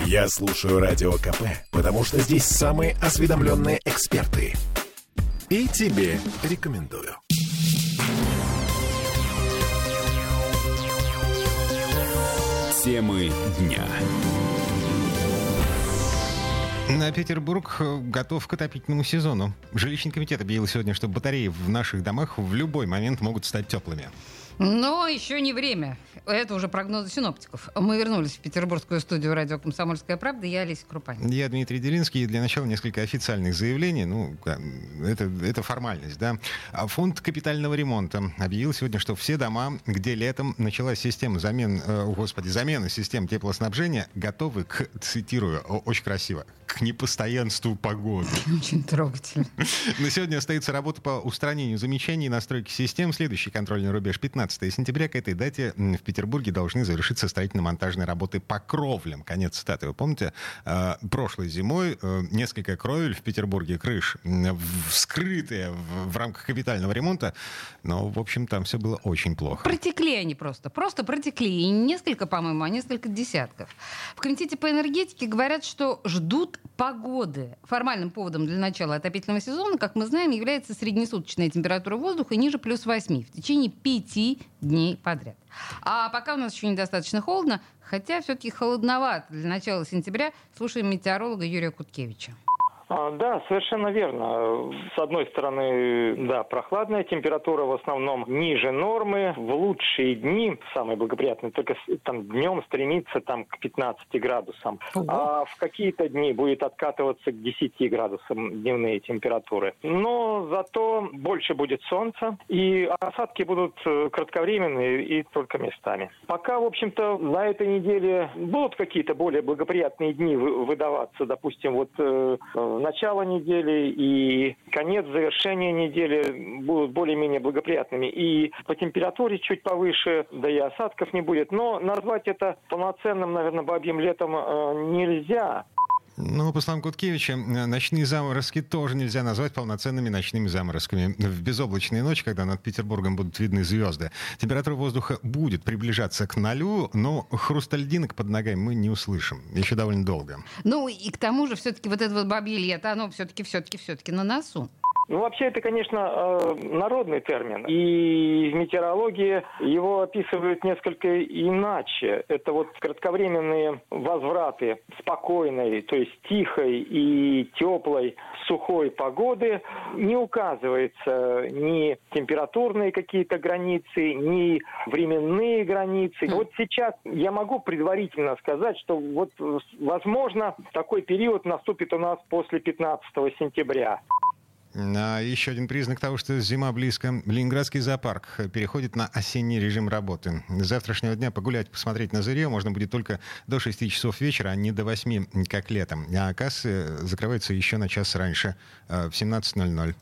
Я слушаю Радио КП, потому что здесь самые осведомленные эксперты. И тебе рекомендую. Темы дня. На Петербург э, готов к отопительному сезону. Жилищный комитет объявил сегодня, что батареи в наших домах в любой момент могут стать теплыми. Но еще не время. Это уже прогнозы синоптиков. Мы вернулись в петербургскую студию радио «Комсомольская правда». Я Олеся Крупанин. Я Дмитрий Делинский. Для начала несколько официальных заявлений. Ну, это, это формальность, да. А фонд капитального ремонта объявил сегодня, что все дома, где летом началась система замен, э, господи, замена систем теплоснабжения, готовы к, цитирую, очень красиво, к непостоянству погоды. Очень трогательно. На сегодня остается работа по устранению замечаний и настройке систем. Следующий контрольный рубеж 15 сентября. К этой дате в Петербурге должны завершиться строительно-монтажные работы по кровлям. Конец цитаты. Вы помните, э, прошлой зимой э, несколько кровель в Петербурге, крыш, вскрытые в рамках капитального ремонта. Но, в общем, там все было очень плохо. Протекли они просто. Просто протекли. И не несколько, по-моему, а несколько десятков. В Комитете по энергетике говорят, что ждут погоды. Формальным поводом для начала отопительного сезона, как мы знаем, является среднесуточная температура воздуха ниже плюс 8 в течение 5 дней подряд. А пока у нас еще недостаточно холодно, хотя все-таки холодновато для начала сентября, слушаем метеоролога Юрия Куткевича. А, да, совершенно верно. С одной стороны, да, прохладная температура в основном ниже нормы. В лучшие дни, самые благоприятные, только там днем стремится там к 15 градусам. Ого. А в какие-то дни будет откатываться к 10 градусам дневные температуры. Но зато больше будет солнца, и осадки будут э, кратковременные и только местами. Пока, в общем-то, на этой неделе будут какие-то более благоприятные дни выдаваться. Допустим, вот э, начало недели и конец завершения недели будут более-менее благоприятными. И по температуре чуть повыше, да и осадков не будет. Но назвать это полноценным, наверное, бабьим летом э, нельзя. Ну, по словам Куткевича, ночные заморозки тоже нельзя назвать полноценными ночными заморозками. В безоблачные ночи, когда над Петербургом будут видны звезды, температура воздуха будет приближаться к нулю, но хрустальдинок под ногами мы не услышим. Еще довольно долго. Ну, и к тому же все-таки вот это вот бабье лето, оно все-таки, все-таки, все-таки на носу. Ну, вообще, это, конечно, э, народный термин. И в метеорологии его описывают несколько иначе. Это вот кратковременные возвраты спокойной, то есть тихой и теплой сухой погоды. Не указывается ни температурные какие-то границы, ни временные границы. Вот сейчас я могу предварительно сказать, что вот, возможно, такой период наступит у нас после 15 сентября. А еще один признак того, что зима близко. Ленинградский зоопарк переходит на осенний режим работы. С завтрашнего дня погулять, посмотреть на зырье можно будет только до 6 часов вечера, а не до 8, как летом. А кассы закрываются еще на час раньше, э, в 17.00.